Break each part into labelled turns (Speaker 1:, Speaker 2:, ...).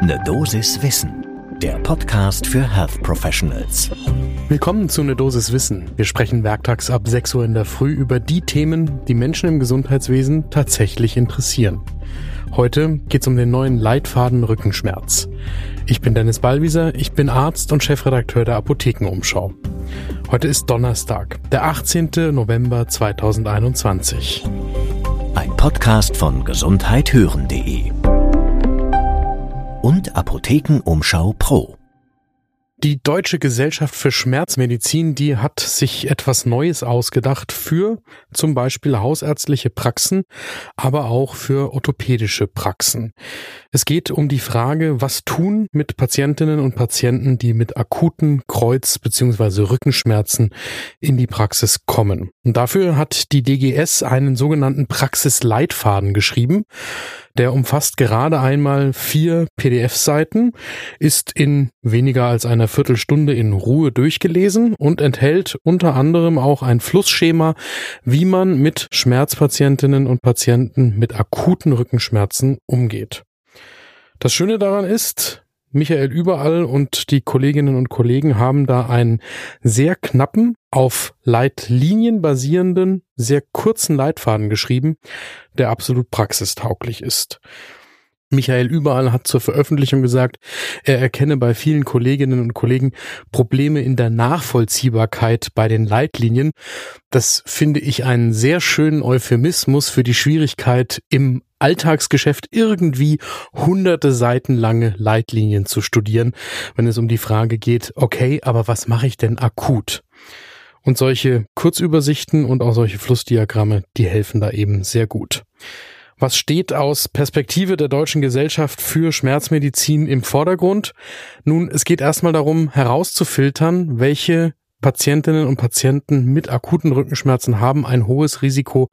Speaker 1: Ne Dosis Wissen, der Podcast für Health Professionals.
Speaker 2: Willkommen zu Ne Dosis Wissen. Wir sprechen werktags ab 6 Uhr in der Früh über die Themen, die Menschen im Gesundheitswesen tatsächlich interessieren. Heute geht es um den neuen Leitfaden Rückenschmerz. Ich bin Dennis Ballwieser, ich bin Arzt und Chefredakteur der Apothekenumschau. Heute ist Donnerstag, der 18. November 2021.
Speaker 1: Ein Podcast von gesundheithören.de Apothekenumschau Pro.
Speaker 2: Die Deutsche Gesellschaft für Schmerzmedizin, die hat sich etwas Neues ausgedacht für zum Beispiel hausärztliche Praxen, aber auch für orthopädische Praxen. Es geht um die Frage, was tun mit Patientinnen und Patienten, die mit akuten Kreuz- bzw. Rückenschmerzen in die Praxis kommen. Und dafür hat die DGS einen sogenannten Praxisleitfaden geschrieben. Der umfasst gerade einmal vier PDF-Seiten, ist in weniger als einer Viertelstunde in Ruhe durchgelesen und enthält unter anderem auch ein Flussschema, wie man mit Schmerzpatientinnen und Patienten mit akuten Rückenschmerzen umgeht. Das Schöne daran ist, Michael Überall und die Kolleginnen und Kollegen haben da einen sehr knappen, auf Leitlinien basierenden, sehr kurzen Leitfaden geschrieben, der absolut praxistauglich ist. Michael Überall hat zur Veröffentlichung gesagt, er erkenne bei vielen Kolleginnen und Kollegen Probleme in der Nachvollziehbarkeit bei den Leitlinien. Das finde ich einen sehr schönen Euphemismus für die Schwierigkeit im Alltagsgeschäft irgendwie hunderte Seiten lange Leitlinien zu studieren, wenn es um die Frage geht, okay, aber was mache ich denn akut? Und solche Kurzübersichten und auch solche Flussdiagramme, die helfen da eben sehr gut. Was steht aus Perspektive der deutschen Gesellschaft für Schmerzmedizin im Vordergrund? Nun, es geht erstmal darum, herauszufiltern, welche Patientinnen und Patienten mit akuten Rückenschmerzen haben ein hohes Risiko,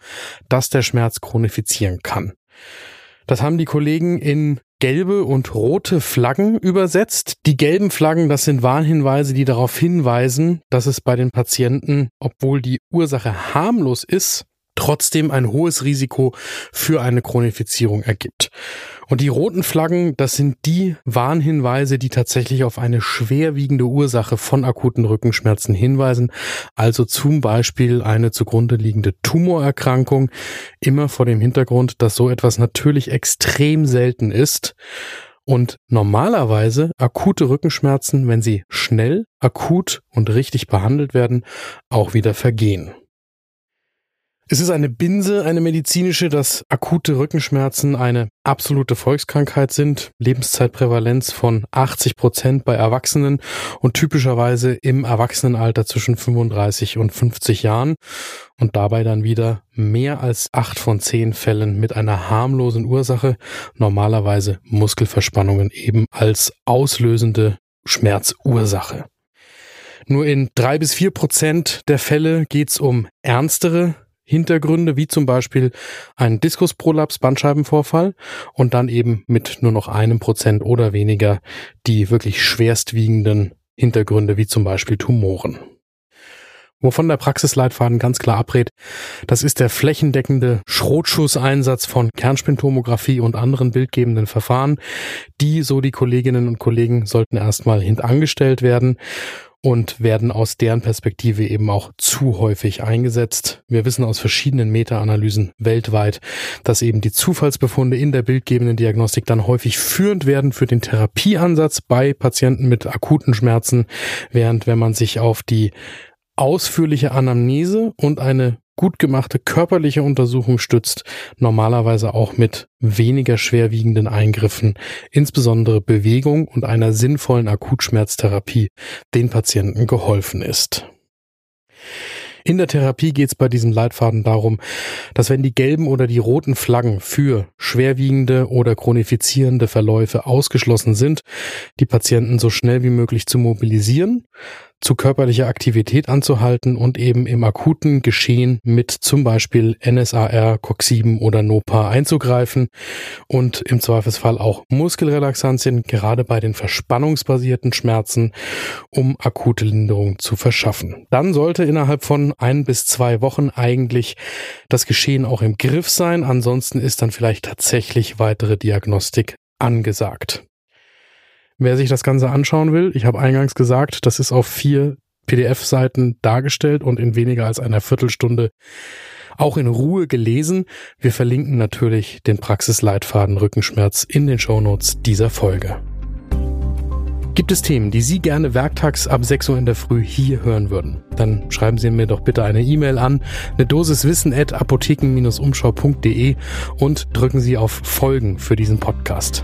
Speaker 2: dass der Schmerz chronifizieren kann. Das haben die Kollegen in gelbe und rote Flaggen übersetzt. Die gelben Flaggen, das sind Warnhinweise, die darauf hinweisen, dass es bei den Patienten, obwohl die Ursache harmlos ist, trotzdem ein hohes Risiko für eine Chronifizierung ergibt. Und die roten Flaggen, das sind die Warnhinweise, die tatsächlich auf eine schwerwiegende Ursache von akuten Rückenschmerzen hinweisen, also zum Beispiel eine zugrunde liegende Tumorerkrankung, immer vor dem Hintergrund, dass so etwas natürlich extrem selten ist und normalerweise akute Rückenschmerzen, wenn sie schnell, akut und richtig behandelt werden, auch wieder vergehen. Es ist eine Binse, eine medizinische, dass akute Rückenschmerzen eine absolute Volkskrankheit sind. Lebenszeitprävalenz von 80 Prozent bei Erwachsenen und typischerweise im Erwachsenenalter zwischen 35 und 50 Jahren. Und dabei dann wieder mehr als acht von zehn Fällen mit einer harmlosen Ursache, normalerweise Muskelverspannungen eben als auslösende Schmerzursache. Nur in drei bis vier Prozent der Fälle geht es um ernstere Hintergründe, wie zum Beispiel ein Diskusprolaps, Bandscheibenvorfall und dann eben mit nur noch einem Prozent oder weniger die wirklich schwerstwiegenden Hintergründe, wie zum Beispiel Tumoren. Wovon der Praxisleitfaden ganz klar abrät, das ist der flächendeckende Schrotschusseinsatz von Kernspintomographie und anderen bildgebenden Verfahren. Die, so die Kolleginnen und Kollegen, sollten erstmal hintangestellt werden und werden aus deren Perspektive eben auch zu häufig eingesetzt. Wir wissen aus verschiedenen Meta-Analysen weltweit, dass eben die Zufallsbefunde in der bildgebenden Diagnostik dann häufig führend werden für den Therapieansatz bei Patienten mit akuten Schmerzen, während wenn man sich auf die ausführliche Anamnese und eine gut gemachte körperliche Untersuchung stützt, normalerweise auch mit weniger schwerwiegenden Eingriffen, insbesondere Bewegung und einer sinnvollen Akutschmerztherapie, den Patienten geholfen ist. In der Therapie geht es bei diesem Leitfaden darum, dass wenn die gelben oder die roten Flaggen für schwerwiegende oder chronifizierende Verläufe ausgeschlossen sind, die Patienten so schnell wie möglich zu mobilisieren, zu körperlicher Aktivität anzuhalten und eben im akuten Geschehen mit zum Beispiel NSAR, COX-7 oder NOPA einzugreifen und im Zweifelsfall auch Muskelrelaxantien, gerade bei den verspannungsbasierten Schmerzen, um akute Linderung zu verschaffen. Dann sollte innerhalb von ein bis zwei Wochen eigentlich das Geschehen auch im Griff sein. Ansonsten ist dann vielleicht tatsächlich weitere Diagnostik angesagt. Wer sich das Ganze anschauen will, ich habe eingangs gesagt, das ist auf vier PDF-Seiten dargestellt und in weniger als einer Viertelstunde auch in Ruhe gelesen. Wir verlinken natürlich den Praxisleitfaden Rückenschmerz in den Shownotes dieser Folge. Gibt es Themen, die Sie gerne werktags ab 6 Uhr in der Früh hier hören würden? Dann schreiben Sie mir doch bitte eine E-Mail an, eine Dosis Wissen at apotheken-umschau.de und drücken Sie auf Folgen für diesen Podcast.